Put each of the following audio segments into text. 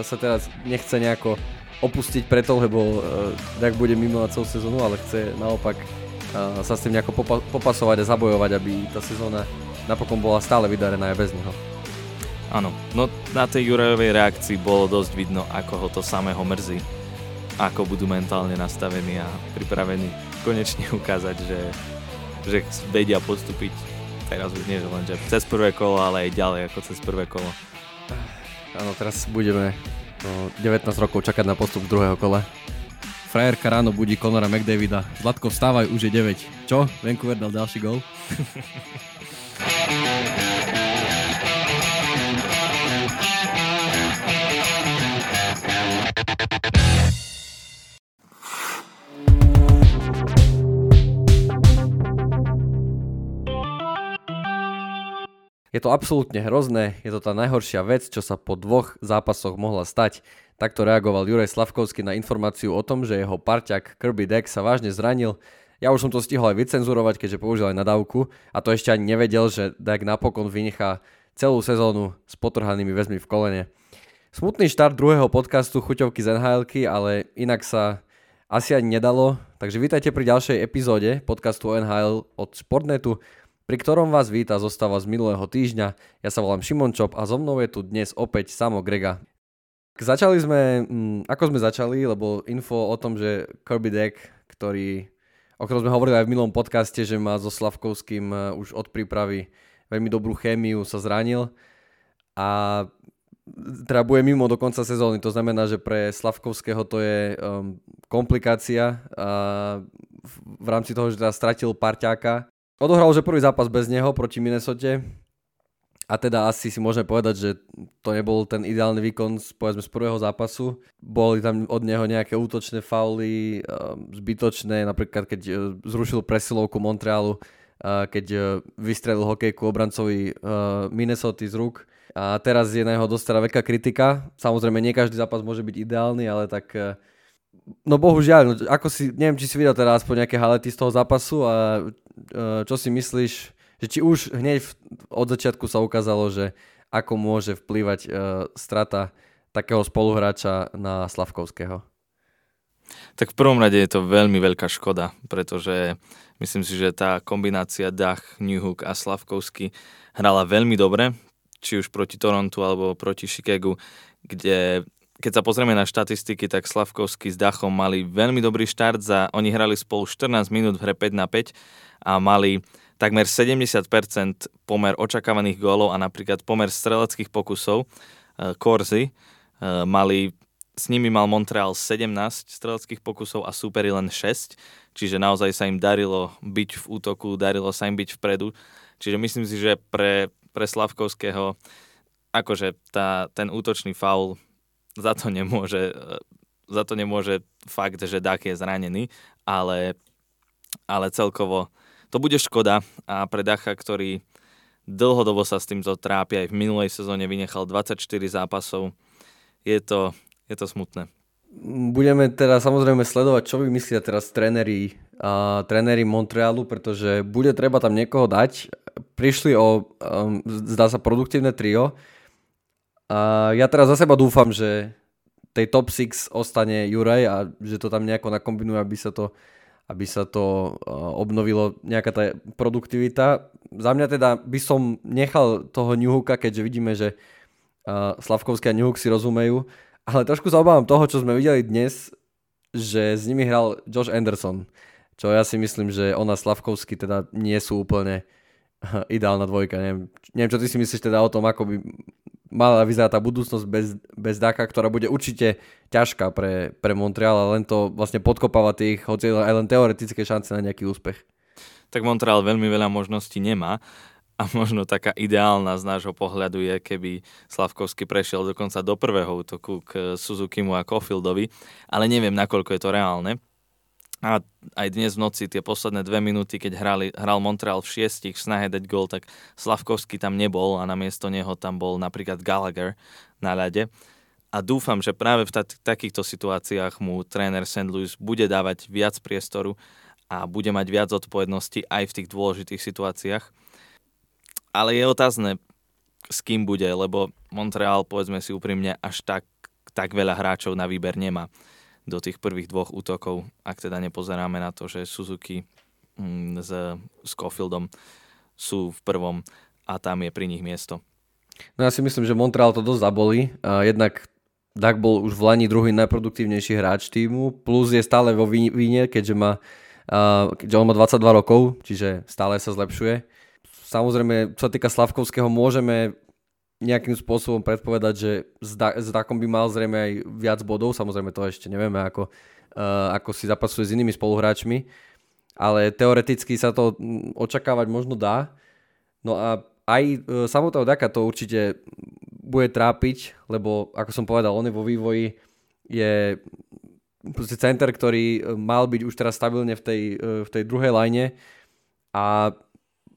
sa teraz nechce nejako opustiť preto, lebo tak bude mimo celú sezónu, ale chce naopak sa s tým nejako popa- popasovať a zabojovať, aby tá sezóna napokon bola stále vydarená aj bez neho. Áno, no na tej Jurajovej reakcii bolo dosť vidno, ako ho to samého mrzí, ako budú mentálne nastavení a pripravení konečne ukázať, že, že vedia postúpiť teraz už nie, že len že cez prvé kolo, ale aj ďalej ako cez prvé kolo. Áno, teraz budeme no, 19 rokov čakať na postup druhého kola. Frajerka ráno budí Conora McDavida. Zlatko, vstávaj, už je 9. Čo? Vancouver dal ďalší gol? Je to absolútne hrozné, je to tá najhoršia vec, čo sa po dvoch zápasoch mohla stať. Takto reagoval Juraj Slavkovský na informáciu o tom, že jeho parťak Kirby Deck sa vážne zranil. Ja už som to stihol aj vycenzurovať, keďže použil aj nadávku a to ešte ani nevedel, že Deck napokon vynechá celú sezónu s potrhanými väzmi v kolene. Smutný štart druhého podcastu Chuťovky z nhl ale inak sa asi ani nedalo. Takže vítajte pri ďalšej epizóde podcastu NHL od Sportnetu pri ktorom vás víta zostava z minulého týždňa. Ja sa volám Šimon Čop a so mnou je tu dnes opäť Samo Grega. Začali sme, mm, ako sme začali, lebo info o tom, že Kirby Deck, ktorý, o ktorom sme hovorili aj v minulom podcaste, že má so Slavkovským e, už od prípravy veľmi dobrú chémiu, sa zranil a teda bude mimo do konca sezóny. To znamená, že pre Slavkovského to je um, komplikácia a v, v rámci toho, že teda stratil parťáka Odohral že prvý zápas bez neho proti Minnesote a teda asi si môžeme povedať, že to nebol ten ideálny výkon z, povedzme, z prvého zápasu. Boli tam od neho nejaké útočné fauly, ehm, zbytočné, napríklad keď e, zrušil presilovku Montrealu, keď e, vystrelil hokejku obrancovi e, Minnesota z rúk. A teraz je na jeho dosť teda veľká kritika. Samozrejme, nie každý zápas môže byť ideálny, ale tak No bohužiaľ, ako si, neviem, či si videl teraz aspoň nejaké halety z toho zápasu a čo si myslíš, že či už hneď od začiatku sa ukázalo, že ako môže vplývať uh, strata takého spoluhráča na Slavkovského? Tak v prvom rade je to veľmi veľká škoda, pretože myslím si, že tá kombinácia Dach, Newhook a Slavkovský hrala veľmi dobre, či už proti Torontu alebo proti Chicagu, kde keď sa pozrieme na štatistiky, tak Slavkovský s Dachom mali veľmi dobrý štart. Za, oni hrali spolu 14 minút v hre 5 na 5 a mali takmer 70% pomer očakávaných gólov a napríklad pomer streleckých pokusov. E, Korzy e, mali s nimi mal Montreal 17 streleckých pokusov a súperi len 6, čiže naozaj sa im darilo byť v útoku, darilo sa im byť vpredu. Čiže myslím si, že pre, pre Slavkovského akože tá, ten útočný faul za to nemôže, za to nemôže fakt, že Dak je zranený, ale, ale celkovo to bude škoda a pre Dacha, ktorý dlhodobo sa s týmto trápi, aj v minulej sezóne vynechal 24 zápasov, je to, je to smutné. Budeme teda samozrejme sledovať, čo vymyslia teraz tréneri, uh, tréneri Montrealu, pretože bude treba tam niekoho dať. Prišli o, um, zdá sa, produktívne trio, a ja teraz za seba dúfam, že tej top 6 ostane Juraj a že to tam nejako nakombinuje, aby sa to, aby sa to obnovilo nejaká tá produktivita. Za mňa teda by som nechal toho Newhooka, keďže vidíme, že Slavkovský a Newhook si rozumejú, ale trošku sa obávam toho, čo sme videli dnes, že s nimi hral Josh Anderson, čo ja si myslím, že ona Slavkovský teda nie sú úplne ideálna dvojka. Neviem, neviem, čo ty si myslíš teda o tom, ako by mala vyzerať tá budúcnosť bez, bez Daka, ktorá bude určite ťažká pre, pre Montreal a len to vlastne podkopáva tých, hoci aj len teoretické šance na nejaký úspech. Tak Montreal veľmi veľa možností nemá a možno taká ideálna z nášho pohľadu je, keby Slavkovský prešiel dokonca do prvého útoku k Suzukimu a Kofildovi, ale neviem, nakoľko je to reálne. A aj dnes v noci, tie posledné dve minúty, keď hrali, hral Montreal v šiestich v snahe dať gol, tak Slavkovský tam nebol a namiesto neho tam bol napríklad Gallagher na ľade. A dúfam, že práve v t- takýchto situáciách mu tréner St. Louis bude dávať viac priestoru a bude mať viac odpovednosti aj v tých dôležitých situáciách. Ale je otázne, s kým bude, lebo Montreal, povedzme si úprimne, až tak tak veľa hráčov na výber nemá do tých prvých dvoch útokov, ak teda nepozeráme na to, že Suzuki mm, s Scofieldom sú v prvom a tam je pri nich miesto. No ja si myslím, že Montreal to dosť zabolí. jednak Dak bol už v Lani druhý najproduktívnejší hráč týmu, plus je stále vo víne, keďže má keďže on má 22 rokov, čiže stále sa zlepšuje. Samozrejme, čo sa týka Slavkovského, môžeme nejakým spôsobom predpovedať, že s, da- s Dakom by mal zrejme aj viac bodov, samozrejme to ešte nevieme, ako, uh, ako si zapasuje s inými spoluhráčmi, ale teoreticky sa to očakávať možno dá. No a aj uh, samotného Daka to určite bude trápiť, lebo ako som povedal, on je vo vývoji, je center, ktorý mal byť už teraz stabilne v tej, v tej druhej line a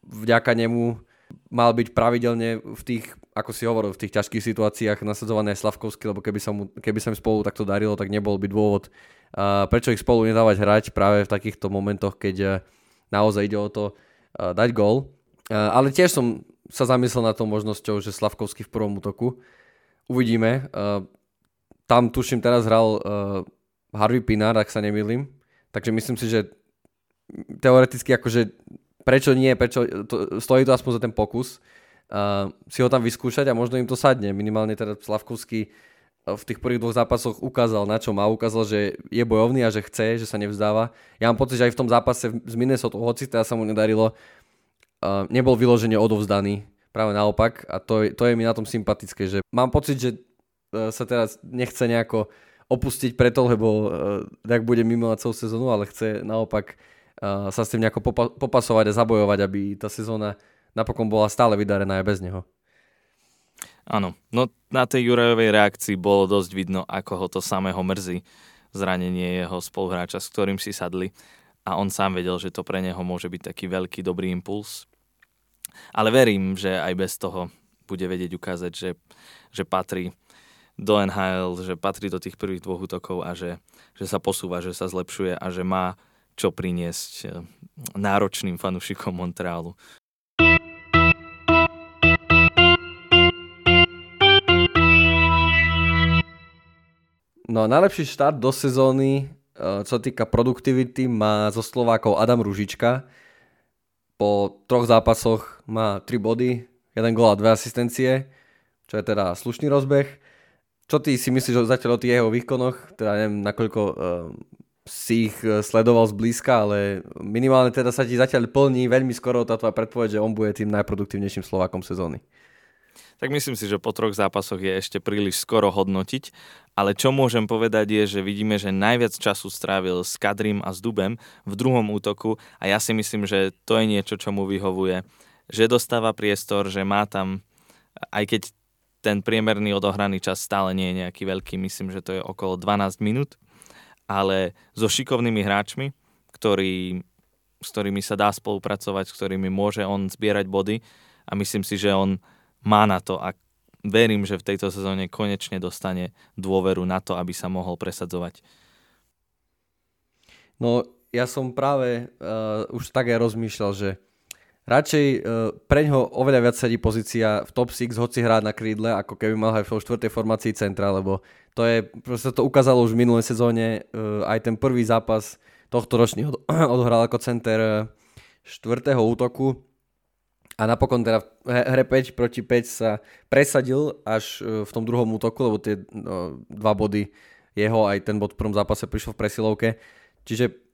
vďaka nemu mal byť pravidelne v tých, ako si hovoril, v tých ťažkých situáciách nasadzované Slavkovsky, lebo keby sa, mu, keby sa im spolu takto darilo, tak nebol by dôvod, uh, prečo ich spolu nedávať hrať práve v takýchto momentoch, keď uh, naozaj ide o to uh, dať gól. Uh, ale tiež som sa zamyslel nad tou možnosťou, že Slavkovský v prvom útoku. Uvidíme. Uh, tam tuším teraz hral uh, Harvey Pinard, ak sa nemýlim. Takže myslím si, že teoreticky akože prečo nie, prečo, to, stojí to aspoň za ten pokus uh, si ho tam vyskúšať a možno im to sadne. Minimálne teda Slavkovský v tých prvých dvoch zápasoch ukázal, na čo má. Ukázal, že je bojovný a že chce, že sa nevzdáva. Ja mám pocit, že aj v tom zápase z Minnesota, hoci teda sa mu nedarilo, uh, nebol vyložene odovzdaný. Práve naopak. A to, to je mi na tom sympatické, že mám pocit, že sa teraz nechce nejako opustiť preto, lebo uh, tak bude mimo na celú sezónu, ale chce naopak sa s tým nejako popa- popasovať a zabojovať, aby tá sezóna napokon bola stále vydarená aj bez neho. Áno, no na tej Jurajovej reakcii bolo dosť vidno, ako ho to samého mrzí zranenie jeho spoluhráča, s ktorým si sadli a on sám vedel, že to pre neho môže byť taký veľký dobrý impuls. Ale verím, že aj bez toho bude vedieť ukázať, že, že patrí do NHL, že patrí do tých prvých dvoch útokov a že, že sa posúva, že sa zlepšuje a že má čo priniesť eh, náročným fanúšikom Montrealu. No najlepší štart do sezóny, eh, čo týka produktivity, má zo Slovákov Adam Ružička. Po troch zápasoch má 3 body, 1 gól a 2 asistencie, čo je teda slušný rozbeh. Čo ty si myslíš zatiaľ o tých jeho výkonoch? Teda neviem, nakoľko uh, si ich e, sledoval zblízka, ale minimálne teda sa ti zatiaľ plní veľmi skoro tá tvoja predpoveď, že on bude tým najproduktívnejším Slovákom sezóny. Tak myslím si, že po troch zápasoch je ešte príliš skoro hodnotiť, ale čo môžem povedať je, že vidíme, že najviac času strávil s Kadrim a s Dubem v druhom útoku a ja si myslím, že to je niečo, čo mu vyhovuje. Že dostáva priestor, že má tam, aj keď ten priemerný odohraný čas stále nie je nejaký veľký, myslím, že to je okolo 12 minút, ale so šikovnými hráčmi, ktorý, s ktorými sa dá spolupracovať, s ktorými môže on zbierať body a myslím si, že on má na to a verím, že v tejto sezóne konečne dostane dôveru na to, aby sa mohol presadzovať. No ja som práve uh, už tak rozmýšľal, že radšej uh, pre ňoho oveľa viac sedí pozícia v top 6, hoci hrať na krídle, ako keby mal aj v štvrtej formácii centra, lebo to je, proste to ukázalo už v minulej sezóne, uh, aj ten prvý zápas tohto ročný od, odhral ako center uh, štvrtého útoku a napokon teda v hre 5 proti 5 sa presadil až v tom druhom útoku, lebo tie uh, dva body jeho aj ten bod v prvom zápase prišiel v presilovke. Čiže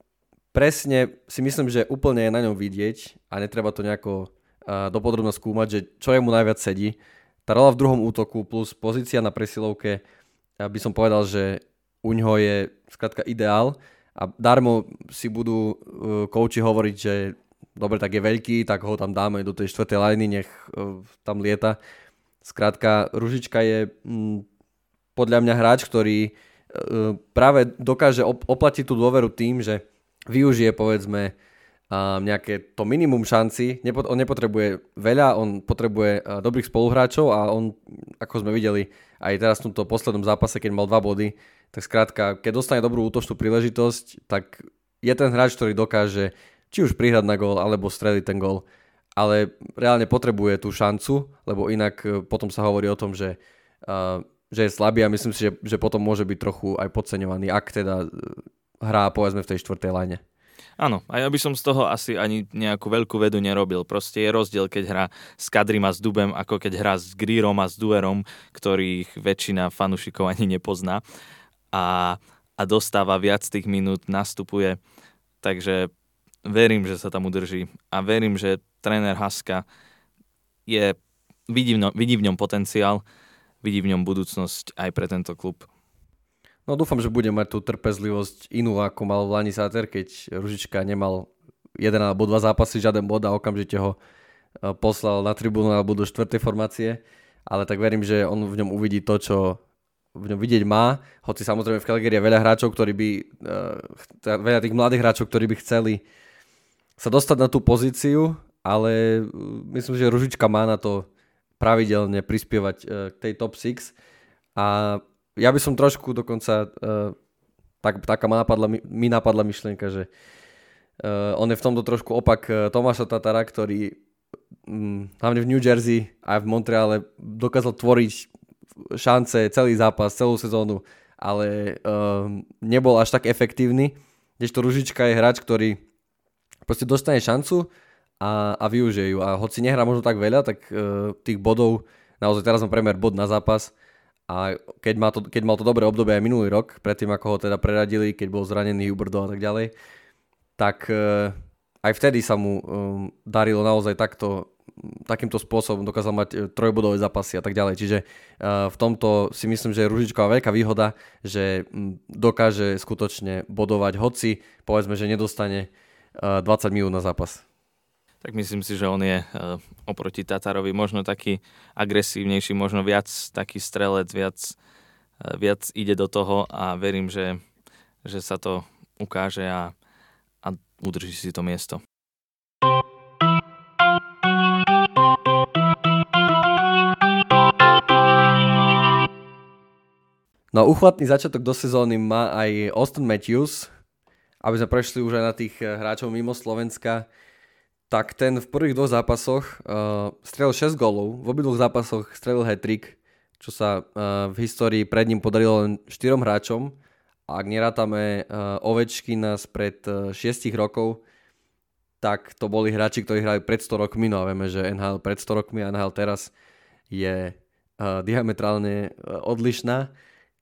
presne si myslím, že úplne je na ňom vidieť a netreba to nejako uh, dopodrobne skúmať, že čo jemu najviac sedí. Tá rola v druhom útoku plus pozícia na presilovke by som povedal, že u ňoho je skrátka ideál a darmo si budú uh, kouči hovoriť, že dobre, tak je veľký, tak ho tam dáme do tej štvrtej liny, nech uh, tam lieta. Skrátka, Ružička je mm, podľa mňa hráč, ktorý uh, práve dokáže op- oplatiť tú dôveru tým, že využije povedzme nejaké to minimum šanci. On nepotrebuje veľa, on potrebuje dobrých spoluhráčov a on, ako sme videli, aj teraz v tomto poslednom zápase, keď mal dva body, tak skrátka, keď dostane dobrú útočnú príležitosť, tak je ten hráč, ktorý dokáže či už prihrať na gól, alebo streliť ten gól. Ale reálne potrebuje tú šancu, lebo inak e, potom sa hovorí o tom, že že je slabý a myslím si, že, že potom môže byť trochu aj podceňovaný, ak teda hrá povedzme v tej štvrtej line. Áno, a ja by som z toho asi ani nejakú veľkú vedu nerobil. Proste je rozdiel, keď hrá s Kadrim a s Dubem, ako keď hrá s Grírom a s Duerom, ktorých väčšina fanúšikov ani nepozná. A, a dostáva viac tých minút, nastupuje. Takže verím, že sa tam udrží. A verím, že tréner Haska je, vidí, v ňom, vidí v ňom potenciál, vidí v ňom budúcnosť aj pre tento klub. No dúfam, že bude mať tú trpezlivosť inú, ako mal Lani Sáter, keď Ružička nemal jeden alebo dva zápasy, žiaden bod a okamžite ho e, poslal na tribúnu alebo do štvrtej formácie. Ale tak verím, že on v ňom uvidí to, čo v ňom vidieť má. Hoci samozrejme v Calgary je veľa hráčov, ktorí by, uh, veľa tých mladých hráčov, ktorí by chceli sa dostať na tú pozíciu, ale myslím, že Ružička má na to pravidelne prispievať k tej top 6 a ja by som trošku dokonca, uh, tak, taká ma napadla, mi napadla myšlienka, že uh, on je v tomto trošku opak uh, Tomáša Tatara, ktorý um, hlavne v New Jersey a v Montreale dokázal tvoriť šance celý zápas, celú sezónu, ale uh, nebol až tak efektívny. Kdežto Ružička je hráč, ktorý proste dostane šancu a, a využije ju. A hoci nehrá možno tak veľa, tak uh, tých bodov, naozaj teraz mám premer bod na zápas, a keď, má to, keď mal to dobré obdobie aj minulý rok, predtým ako ho teda preradili, keď bol zranený Huberdo a tak ďalej, tak uh, aj vtedy sa mu um, darilo naozaj takto, takýmto spôsobom, dokázal mať uh, trojbodové zápasy a tak ďalej. Čiže uh, v tomto si myslím, že je Ružičková veľká výhoda, že um, dokáže skutočne bodovať, hoci povedzme, že nedostane uh, 20 minút na zápas tak myslím si, že on je uh, oproti Tatarovi možno taký agresívnejší, možno viac taký strelec, viac, uh, viac ide do toho a verím, že, že sa to ukáže a, a udrží si to miesto. No uchvatný začiatok do sezóny má aj Austin Matthews, aby sme prešli už aj na tých eh, hráčov mimo Slovenska tak ten v prvých dvoch zápasoch uh, strelil 6 gólov, v obidvoch zápasoch strelil hat-trick, čo sa uh, v histórii pred ním podarilo len 4 hráčom. A ak nerátame uh, Ovečkina spred uh, 6 rokov, tak to boli hráči, ktorí hrali pred 100 rokmi, no a vieme, že NHL pred 100 rokmi a NHL teraz je uh, diametrálne uh, odlišná,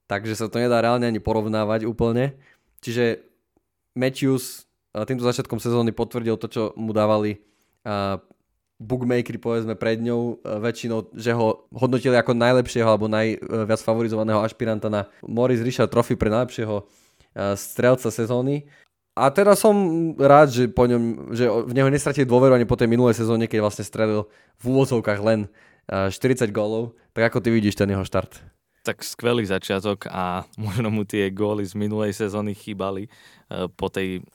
takže sa to nedá reálne ani porovnávať úplne. Čiže Matthews týmto začiatkom sezóny potvrdil to, čo mu dávali bookmakery povedzme pred ňou väčšinou, že ho hodnotili ako najlepšieho alebo najviac favorizovaného ašpiranta na Morris Richard Trophy pre najlepšieho strelca sezóny. A teraz som rád, že, po ňom, že v neho nestratil dôveru ani po tej minulej sezóne, keď vlastne strelil v úvodzovkách len 40 gólov. Tak ako ty vidíš ten jeho štart? Tak skvelý začiatok a možno mu tie góly z minulej sezóny chýbali po tej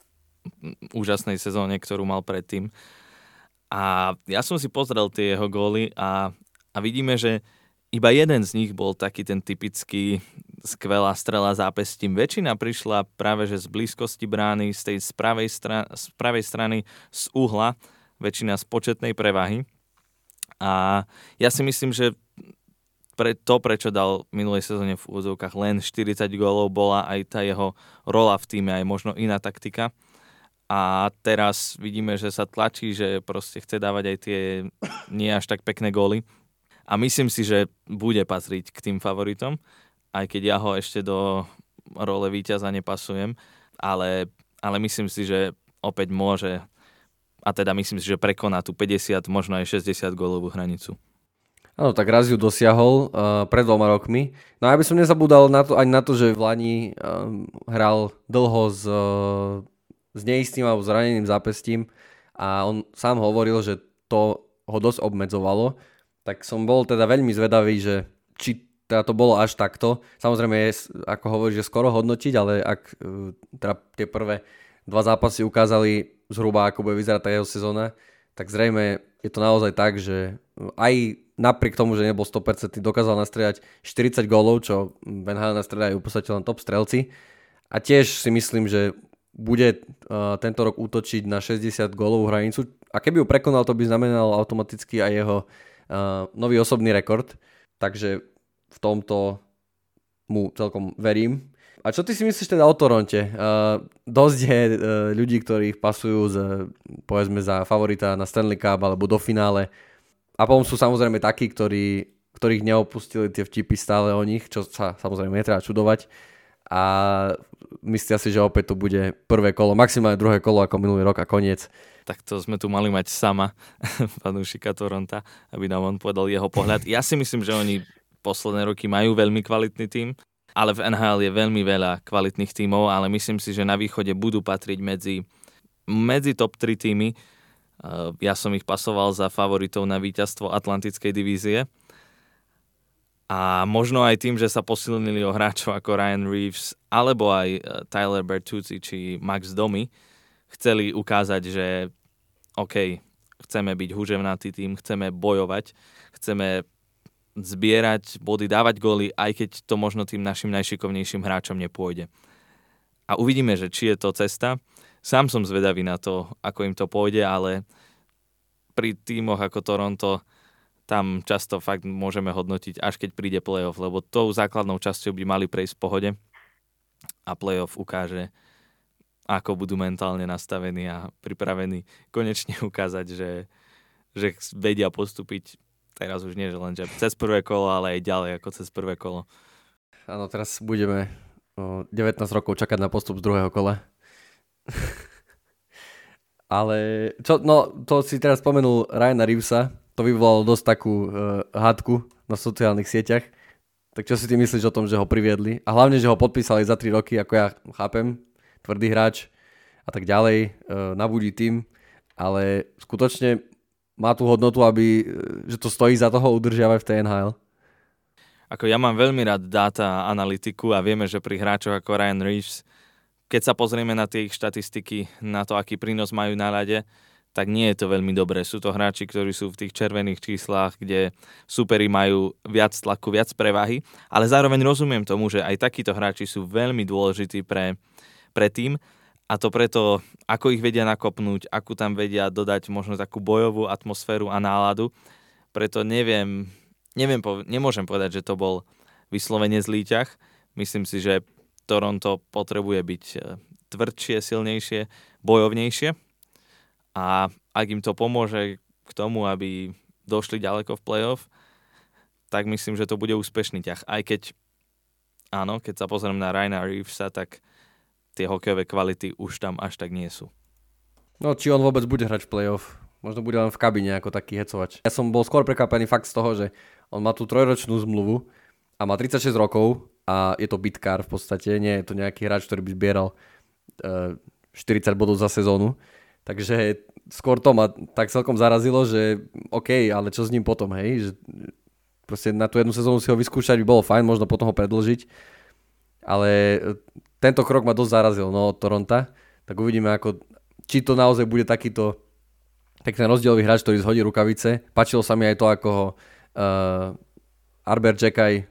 úžasnej sezóne, ktorú mal predtým. A ja som si pozrel tie jeho góly a, a vidíme, že iba jeden z nich bol taký ten typický skvelá strela zápestím. Väčšina prišla práve že z blízkosti brány, z tej z pravej, stra- z pravej strany, z uhla, väčšina z početnej prevahy. A ja si myslím, že pre to, prečo dal minulej sezóne v úvodzovkách len 40 gólov, bola aj tá jeho rola v týme, aj možno iná taktika a teraz vidíme, že sa tlačí, že proste chce dávať aj tie nie až tak pekné góly. A myslím si, že bude patriť k tým favoritom, aj keď ja ho ešte do role víťaza nepasujem, ale, ale myslím si, že opäť môže a teda myslím si, že prekoná tú 50, možno aj 60 gólovú hranicu. Áno, tak raz ju dosiahol uh, pred dvoma rokmi. No a ja by som nezabúdal na to, ani na to, že v Lani uh, hral dlho s uh, s neistým alebo zraneným zápestím a on sám hovoril, že to ho dosť obmedzovalo, tak som bol teda veľmi zvedavý, že či teda to bolo až takto. Samozrejme je, ako hovoríš, že skoro hodnotiť, ale ak e, teda tie prvé dva zápasy ukázali zhruba, ako bude vyzerať tá jeho sezóna, tak zrejme je to naozaj tak, že aj napriek tomu, že nebol 100%, dokázal nastrieľať 40 gólov, čo v NHL nastrieľajú v podstate len top strelci. A tiež si myslím, že bude uh, tento rok útočiť na 60 gólovú hranicu a keby ju prekonal, to by znamenalo automaticky aj jeho uh, nový osobný rekord. Takže v tomto mu celkom verím. A čo ty si myslíš teda o Toronte? Uh, dosť je uh, ľudí, ktorých pasujú z, povedzme za favorita na Stanley Cup alebo do finále. A potom sú samozrejme takí, ktorí, ktorých neopustili tie vtipy stále o nich, čo sa samozrejme netreba čudovať. A myslia si, že opäť to bude prvé kolo, maximálne druhé kolo ako minulý rok a koniec. Tak to sme tu mali mať sama, fanúšika Toronta, aby nám on povedal jeho pohľad. Ja si myslím, že oni posledné roky majú veľmi kvalitný tým ale v NHL je veľmi veľa kvalitných tímov, ale myslím si, že na východe budú patriť medzi, medzi top 3 týmy. Ja som ich pasoval za favoritov na víťazstvo Atlantickej divízie. A možno aj tým, že sa posilnili o hráčov ako Ryan Reeves alebo aj e, Tyler Bertuzzi či Max Domi, chceli ukázať, že OK, chceme byť huževnatý tým, chceme bojovať, chceme zbierať body, dávať góly, aj keď to možno tým našim najšikovnejším hráčom nepôjde. A uvidíme, že či je to cesta. Sám som zvedavý na to, ako im to pôjde, ale pri tímoch ako Toronto tam často fakt môžeme hodnotiť, až keď príde playoff, lebo tou základnou časťou by mali prejsť v pohode a playoff ukáže, ako budú mentálne nastavení a pripravení konečne ukázať, že, že vedia postúpiť teraz už nie, že len že cez prvé kolo, ale aj ďalej ako cez prvé kolo. Áno, teraz budeme 19 rokov čakať na postup z druhého kola. ale čo, no, to si teraz spomenul Ryana Reevesa, to vyvolalo dosť takú uh, hádku na sociálnych sieťach. Tak čo si ty myslíš o tom, že ho priviedli? A hlavne, že ho podpísali za 3 roky, ako ja chápem, tvrdý hráč a tak ďalej, uh, nabudí tým, ale skutočne má tú hodnotu, aby, že to stojí za toho udržiavať v TNHL? Ako ja mám veľmi rád dáta a analytiku a vieme, že pri hráčoch ako Ryan Reeves, keď sa pozrieme na tie ich štatistiky, na to, aký prínos majú na rade, tak nie je to veľmi dobré. Sú to hráči, ktorí sú v tých červených číslach, kde superi majú viac tlaku, viac prevahy, ale zároveň rozumiem tomu, že aj takíto hráči sú veľmi dôležití pre, pre tým a to preto, ako ich vedia nakopnúť, akú tam vedia dodať možno takú bojovú atmosféru a náladu. Preto neviem, neviem nemôžem povedať, že to bol vyslovene zlý ťah. Myslím si, že Toronto potrebuje byť e, tvrdšie, silnejšie, bojovnejšie. A ak im to pomôže k tomu, aby došli ďaleko v playoff, tak myslím, že to bude úspešný ťah. Aj keď, áno, keď sa pozriem na Ryana Reevesa, tak tie hokejové kvality už tam až tak nie sú. No, či on vôbec bude hrať v playoff. Možno bude len v kabine ako taký hecovač. Ja som bol skôr prekvapený fakt z toho, že on má tú trojročnú zmluvu a má 36 rokov a je to bitkár v podstate, nie je to nejaký hráč, ktorý by zbieral uh, eh, 40 bodov za sezónu. Takže skôr to ma tak celkom zarazilo, že OK, ale čo s ním potom, hej? Že proste na tú jednu sezónu si ho vyskúšať by bolo fajn, možno potom ho predlžiť. Ale tento krok ma dosť zarazil no, od Toronta, tak uvidíme, ako, či to naozaj bude takýto ten rozdielový hráč, ktorý zhodí rukavice. Pačilo sa mi aj to, ako ho uh, Arber Jackaj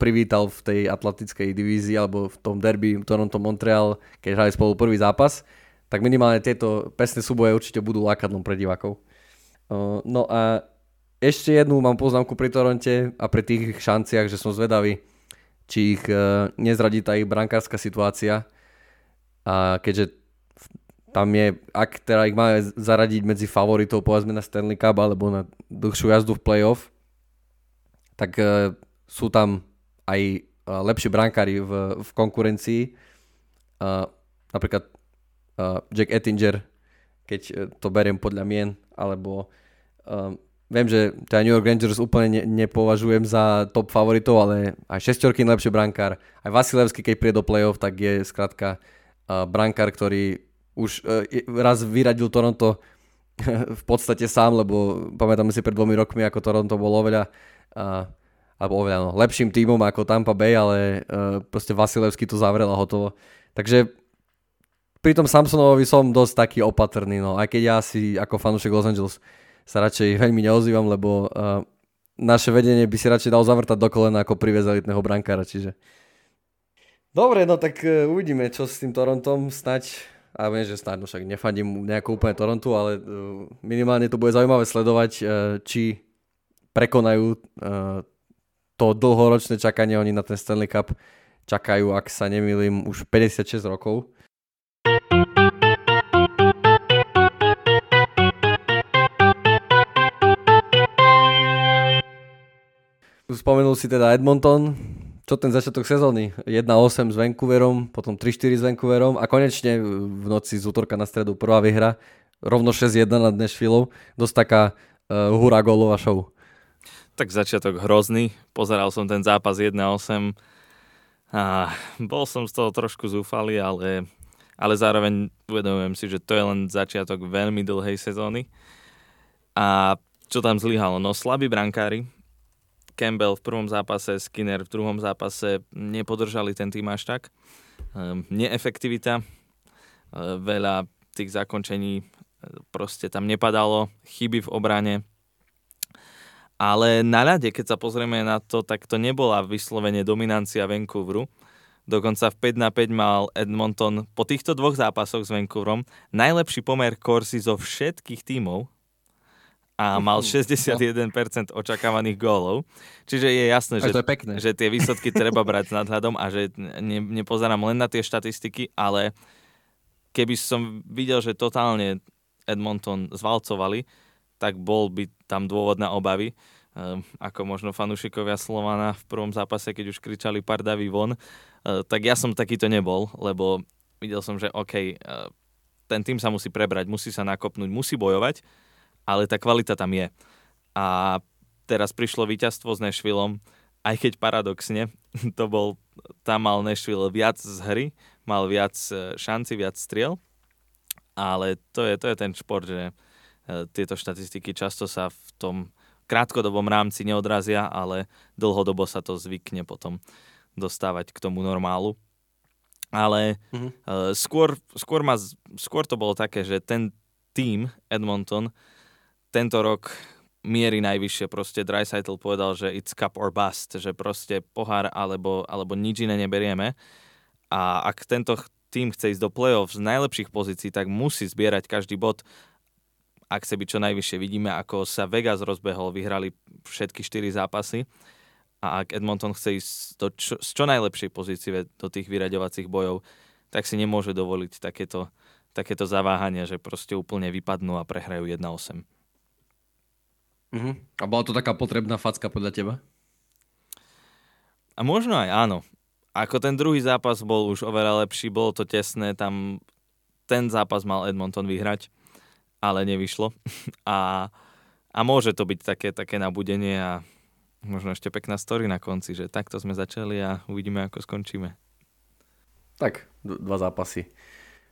privítal v tej atlantickej divízii alebo v tom derby Toronto-Montreal, keď hrali spolu prvý zápas, tak minimálne tieto pesné súboje určite budú lákadlom pre divákov. Uh, no a ešte jednu mám poznámku pri Toronte a pri tých šanciach, že som zvedavý, či ich uh, nezradí tá ich brankárska situácia. A keďže tam je, ak teda ich máme zaradiť medzi favoritov povedzme na Stanley Cup alebo na dlhšiu jazdu v playoff, tak uh, sú tam aj uh, lepší brankári v, v konkurencii. Uh, napríklad uh, Jack Ettinger, keď uh, to beriem podľa mien, alebo uh, Viem, že teda New York Rangers úplne ne, nepovažujem za top favoritov, ale aj šestorky lepší brankár. Aj Vasilevský, keď príde do play-off, tak je skrátka uh, brankár, ktorý už uh, raz vyradil Toronto v podstate sám, lebo pamätáme si pred dvomi rokmi, ako Toronto bol oveľa uh, alebo oveľa no, lepším tímom ako Tampa Bay, ale uh, proste Vasilevský to zavrel a hotovo. Takže pri tom Samsonovi som dosť taký opatrný, no aj keď ja si ako fanúšek Los Angeles sa radšej veľmi neozývam, lebo uh, naše vedenie by si radšej dal zavrtať do kolena ako priviesť elitného brankára, čiže... Dobre, no tak uh, uvidíme, čo s tým Torontom snať. A viem, že snáď, no však nefandím nejako úplne Torontu, ale uh, minimálne to bude zaujímavé sledovať, uh, či prekonajú uh, to dlhoročné čakanie, oni na ten Stanley Cup čakajú, ak sa nemýlim, už 56 rokov. Spomenul si teda Edmonton, čo ten začiatok sezóny? 1-8 s Vancouverom, potom 3-4 s Vancouverom a konečne v noci z útorka na stredu prvá vyhra, rovno 6-1 nad Nashville, dosť taká uh, hurá gólová show. Tak začiatok hrozný, pozeral som ten zápas 1-8 a bol som z toho trošku zúfalý, ale, ale zároveň uvedomujem si, že to je len začiatok veľmi dlhej sezóny. A čo tam zlyhalo? No slabí brankári, Campbell v prvom zápase, Skinner v druhom zápase nepodržali ten tým až tak. Ehm, neefektivita, ehm, veľa tých zakončení ehm, proste tam nepadalo, chyby v obrane. Ale na ľade, keď sa pozrieme na to, tak to nebola vyslovene dominancia Vancouveru. Dokonca v 5 na 5 mal Edmonton po týchto dvoch zápasoch s Vancouverom najlepší pomer korsy zo všetkých tímov a mal 61% očakávaných gólov. Čiže je jasné, že, je pekné. že tie výsledky treba brať s nadhľadom a že ne, nepozerám len na tie štatistiky, ale keby som videl, že totálne Edmonton zvalcovali, tak bol by tam dôvod na obavy. Um, ako možno fanúšikovia Slovana v prvom zápase, keď už kričali Pardavi von, uh, tak ja som takýto nebol, lebo videl som, že OK, uh, ten tým sa musí prebrať, musí sa nakopnúť, musí bojovať, ale tá kvalita tam je. A teraz prišlo víťazstvo s Nešvilom, aj keď paradoxne, to bol, tam mal Nešvil viac z hry, mal viac e, šanci, viac striel, ale to je, to je ten šport, že e, tieto štatistiky často sa v tom krátkodobom rámci neodrazia, ale dlhodobo sa to zvykne potom dostávať k tomu normálu. Ale mm-hmm. uh, skôr, skôr, ma, skôr to bolo také, že ten tým Edmonton tento rok miery najvyššie. Proste Dreisaitl povedal, že it's cup or bust, že proste pohár alebo, alebo nič iné neberieme. A ak tento tým chce ísť do play-off z najlepších pozícií, tak musí zbierať každý bod. Ak chce byť čo najvyššie, vidíme, ako sa Vegas rozbehol, vyhrali všetky 4 zápasy. A ak Edmonton chce ísť do čo, z čo najlepšej pozície do tých vyraďovacích bojov, tak si nemôže dovoliť takéto, takéto zaváhania, že proste úplne vypadnú a prehrajú 1-8. Uh-huh. A bola to taká potrebná facka podľa teba? A možno aj áno. Ako ten druhý zápas bol už oveľa lepší, bolo to tesné, tam ten zápas mal Edmonton vyhrať, ale nevyšlo. A, a môže to byť také, také nabudenie a možno ešte pekná story na konci, že takto sme začali a uvidíme, ako skončíme. Tak, dva zápasy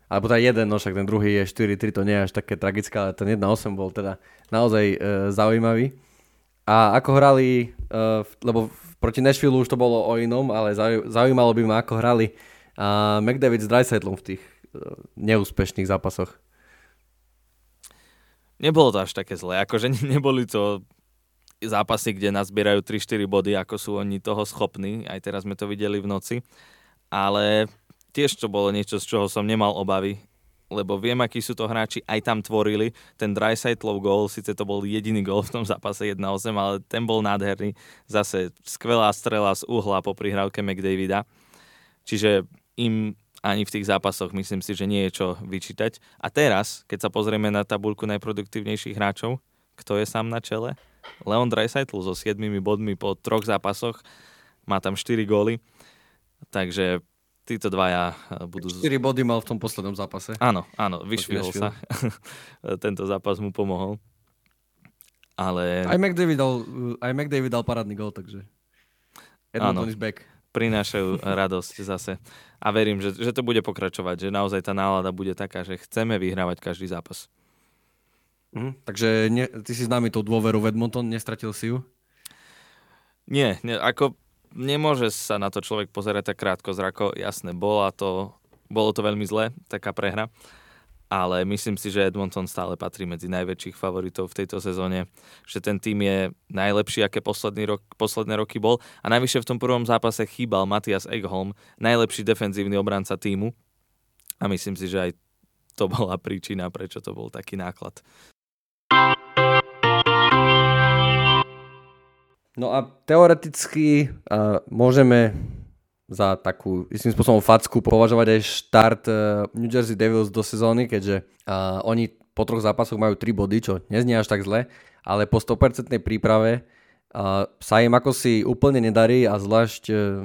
alebo teda jeden, no však ten druhý je 4-3, to nie je až také tragické, ale ten 1-8 bol teda naozaj e, zaujímavý. A ako hrali, e, lebo proti Nashville už to bolo o inom, ale zaujímalo by ma, ako hrali a McDavid s Dreisaitlom v tých e, neúspešných zápasoch. Nebolo to až také zlé, akože neboli to zápasy, kde nazbierajú 3-4 body, ako sú oni toho schopní, aj teraz sme to videli v noci, ale tiež to bolo niečo, z čoho som nemal obavy, lebo viem, akí sú to hráči, aj tam tvorili. Ten Dreisaitlov gól, síce to bol jediný gól v tom zápase 1-8, ale ten bol nádherný. Zase skvelá strela z uhla po prihrávke McDavida. Čiže im ani v tých zápasoch myslím si, že nie je čo vyčítať. A teraz, keď sa pozrieme na tabulku najproduktívnejších hráčov, kto je sám na čele? Leon Dreisaitl so 7 bodmi po troch zápasoch, má tam 4 góly. Takže títo dvaja eh, budú... 4 body mal v tom poslednom zápase. Áno, áno, vyšvihol sa. Tento zápas mu pomohol. Ale... Aj McDavid dal, aj McDavid dal parádny gol, takže... Edmonton is back. Prinášajú radosť zase. A verím, že, že to bude pokračovať, že naozaj tá nálada bude taká, že chceme vyhrávať každý zápas. Mhm, takže ne, ty si známy tou dôveru v Edmonton, nestratil si ju? Nie, nie ako nemôže sa na to človek pozerať tak krátko zrako. Jasné, bola to, bolo to veľmi zlé, taká prehra, ale myslím si, že Edmonton stále patrí medzi najväčších favoritov v tejto sezóne, že ten tým je najlepší, aké posledný rok, posledné roky bol a najvyššie v tom prvom zápase chýbal Matias Egholm, najlepší defenzívny obranca týmu a myslím si, že aj to bola príčina, prečo to bol taký náklad. No a teoreticky uh, môžeme za takú istým spôsobom facku považovať aj štart uh, New Jersey Devils do sezóny, keďže uh, oni po troch zápasoch majú 3 body, čo neznie až tak zle, ale po 100% príprave uh, sa im ako si úplne nedarí a zvlášť uh,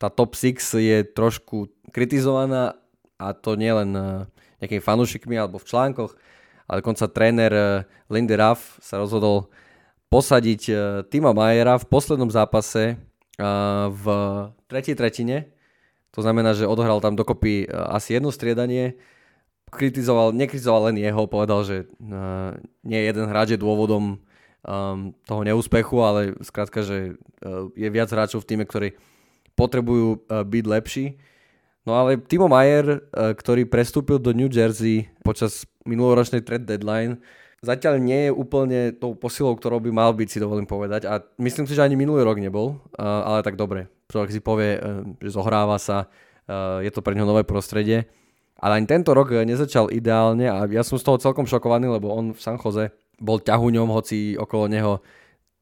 tá top 6 je trošku kritizovaná a to nie len uh, nejakými fanúšikmi alebo v článkoch, ale dokonca tréner uh, Lindy Ruff sa rozhodol posadiť uh, Tima Majera v poslednom zápase uh, v tretej tretine. To znamená, že odohral tam dokopy uh, asi jedno striedanie. Kritizoval, nekritizoval len jeho, povedal, že nie jeden hráč je dôvodom um, toho neúspechu, ale skrátka, že je viac hráčov v týme, ktorí potrebujú byť lepší. No ale Timo Mayer, ktorý prestúpil do New Jersey počas minuloročnej trade deadline, zatiaľ nie je úplne tou posilou, ktorou by mal byť, si dovolím povedať. A myslím si, že ani minulý rok nebol, ale tak dobre. Človek si povie, e, že zohráva sa, e, je to pre neho nové prostredie. Ale ani tento rok nezačal ideálne a ja som z toho celkom šokovaný, lebo on v San Jose bol ťahuňom, hoci okolo neho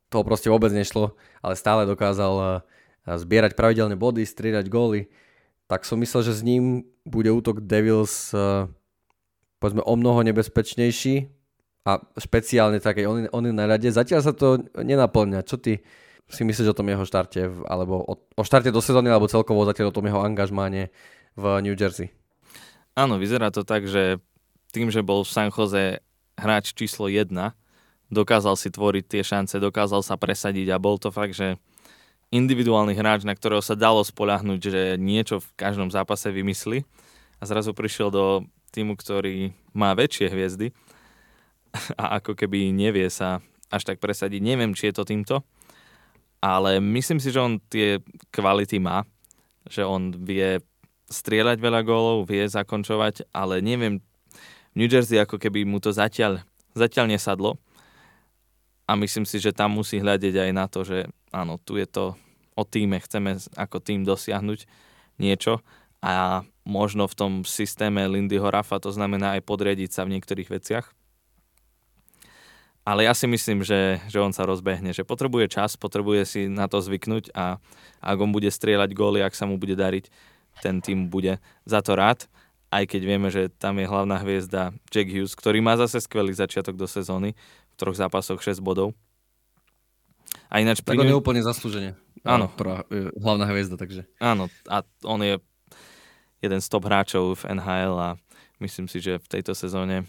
toho proste vôbec nešlo, ale stále dokázal e, zbierať pravidelné body, striedať góly. Tak som myslel, že s ním bude útok Devils povedzme o mnoho nebezpečnejší, a špeciálne také on, on na rade. Zatiaľ sa to nenaplňa. Čo ty si myslíš o tom jeho štarte, alebo o, o štarte do sezóny, alebo celkovo zatiaľ o tom jeho angažmáne v New Jersey? Áno, vyzerá to tak, že tým, že bol v San Jose hráč číslo 1, dokázal si tvoriť tie šance, dokázal sa presadiť a bol to fakt, že individuálny hráč, na ktorého sa dalo spoľahnúť, že niečo v každom zápase vymyslí a zrazu prišiel do týmu, ktorý má väčšie hviezdy a ako keby nevie sa až tak presadiť. Neviem, či je to týmto, ale myslím si, že on tie kvality má, že on vie strieľať veľa gólov, vie zakončovať, ale neviem, New Jersey ako keby mu to zatiaľ, zatiaľ nesadlo. A myslím si, že tam musí hľadiť aj na to, že áno, tu je to o týme, chceme ako tým dosiahnuť niečo. A možno v tom systéme Lindyho Rafa to znamená aj podriadiť sa v niektorých veciach ale ja si myslím, že, že on sa rozbehne, že potrebuje čas, potrebuje si na to zvyknúť a ak on bude strieľať góly, ak sa mu bude dariť, ten tým bude za to rád, aj keď vieme, že tam je hlavná hviezda Jack Hughes, ktorý má zase skvelý začiatok do sezóny, v troch zápasoch 6 bodov. A ináč... Tak on je úplne zaslúžene. Áno. Prvá, e, hlavná hviezda, takže. Áno, a on je jeden z top hráčov v NHL a myslím si, že v tejto sezóne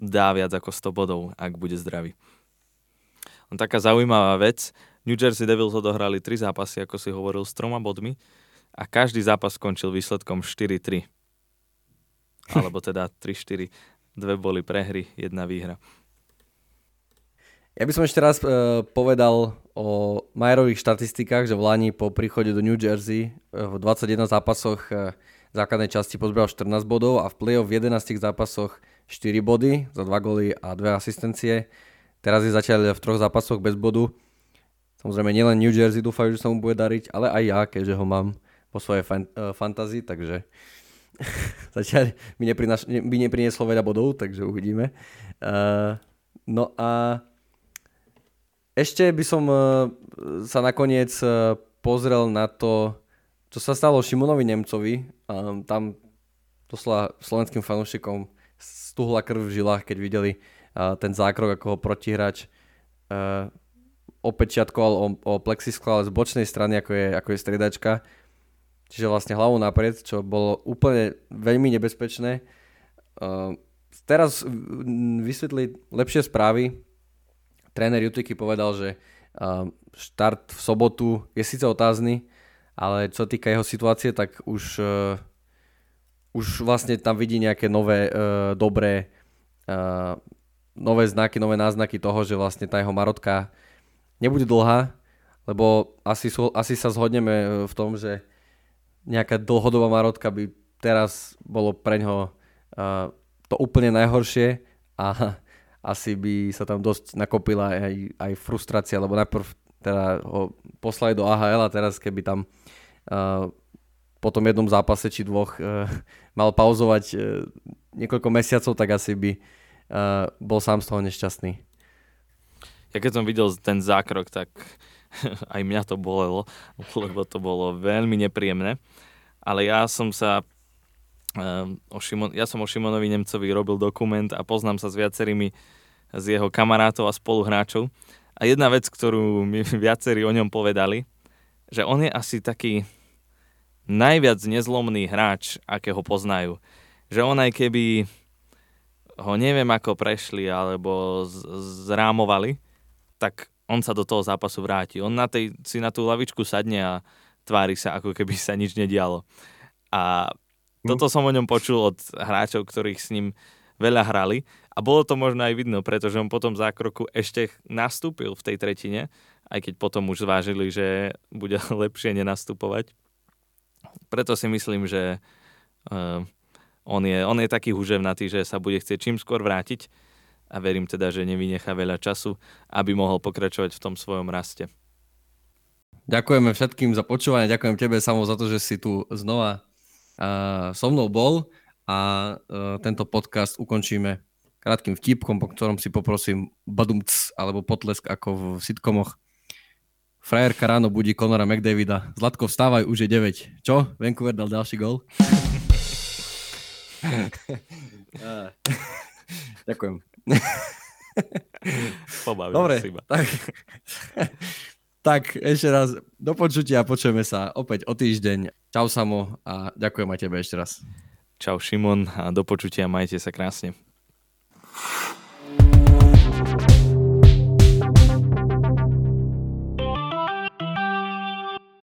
dá viac ako 100 bodov, ak bude zdravý. On taká zaujímavá vec, New Jersey Devils odohrali 3 zápasy, ako si hovoril, s troma bodmi a každý zápas skončil výsledkom 4-3. Alebo teda 3-4. Dve boli prehry, jedna výhra. Ja by som ešte raz e, povedal o Majerových štatistikách, že v Lani po príchode do New Jersey e, v 21 zápasoch e, základnej časti pozbral 14 bodov a v play-off v 11 zápasoch 4 body za 2 goly a 2 asistencie. Teraz je zatiaľ v troch zápasoch bez bodu. Samozrejme nielen New Jersey dúfajú, že sa mu bude dariť, ale aj ja, keďže ho mám po svojej fan, uh, fantázii, takže zatiaľ mi, neprinaš, ne, mi neprinieslo veľa bodov, takže uvidíme. Uh, no a ešte by som uh, sa nakoniec uh, pozrel na to, čo sa stalo Šimonovi Nemcovi. Um, tam doslova slovenským fanúšikom stuhla krv v žilách, keď videli ten zákrok, ako ho protihráč uh, opečiatkoval o, o plexisklo, ale z bočnej strany, ako je, ako je striedačka. Čiže vlastne hlavou napred, čo bolo úplne veľmi nebezpečné. Teraz vysvetli lepšie správy. Tréner Jutiky povedal, že štart v sobotu je síce otázny, ale čo týka jeho situácie, tak už uh, už vlastne tam vidí nejaké nové, uh, dobré, uh, nové znaky, nové náznaky toho, že vlastne tá jeho marotka nebude dlhá, lebo asi, sú, asi sa zhodneme e, v tom, že nejaká dlhodobá marotka by teraz bolo pre ňoho uh, to úplne najhoršie a asi by sa tam dosť nakopila aj, aj frustrácia, lebo najprv teda ho poslali do AHL a teraz keby tam uh, po tom jednom zápase či dvoch uh, mal pauzovať uh, niekoľko mesiacov, tak asi by uh, bol sám z toho nešťastný. Ja keď som videl ten zákrok, tak aj mňa to bolelo, lebo to bolo veľmi nepríjemné. Ale ja som sa o Šimon, ja som o Šimonovi Nemcovi robil dokument a poznám sa s viacerými z jeho kamarátov a spoluhráčov. A jedna vec, ktorú mi viacerí o ňom povedali, že on je asi taký najviac nezlomný hráč, akého poznajú. Že on aj keby ho neviem ako prešli alebo z- zrámovali, tak on sa do toho zápasu vráti. On na tej, si na tú lavičku sadne a tvári sa, ako keby sa nič nedialo. A Hm. Toto som o ňom počul od hráčov, ktorých s ním veľa hrali a bolo to možno aj vidno, pretože on potom zákroku ešte nastúpil v tej tretine, aj keď potom už zvážili, že bude lepšie nenastupovať. Preto si myslím, že uh, on, je, on je taký húževnatý, že sa bude chcieť čím skôr vrátiť a verím teda, že nevynecha veľa času, aby mohol pokračovať v tom svojom raste. Ďakujeme všetkým za počúvanie, ďakujem tebe samo za to, že si tu znova uh, so mnou bol a uh, tento podcast ukončíme krátkým vtipkom, po ktorom si poprosím badumc alebo potlesk ako v sitcomoch. Frajerka ráno budí Conora McDavida. Zlatko, vstávaj, už je 9. Čo? Vancouver dal ďalší gol? Ďakujem. Pobavil Dobre, si ma. tak, tak ešte raz do počutia a počujeme sa opäť o týždeň. Čau Samo a ďakujem aj tebe ešte raz. Čau Šimon a do počutia, majte sa krásne.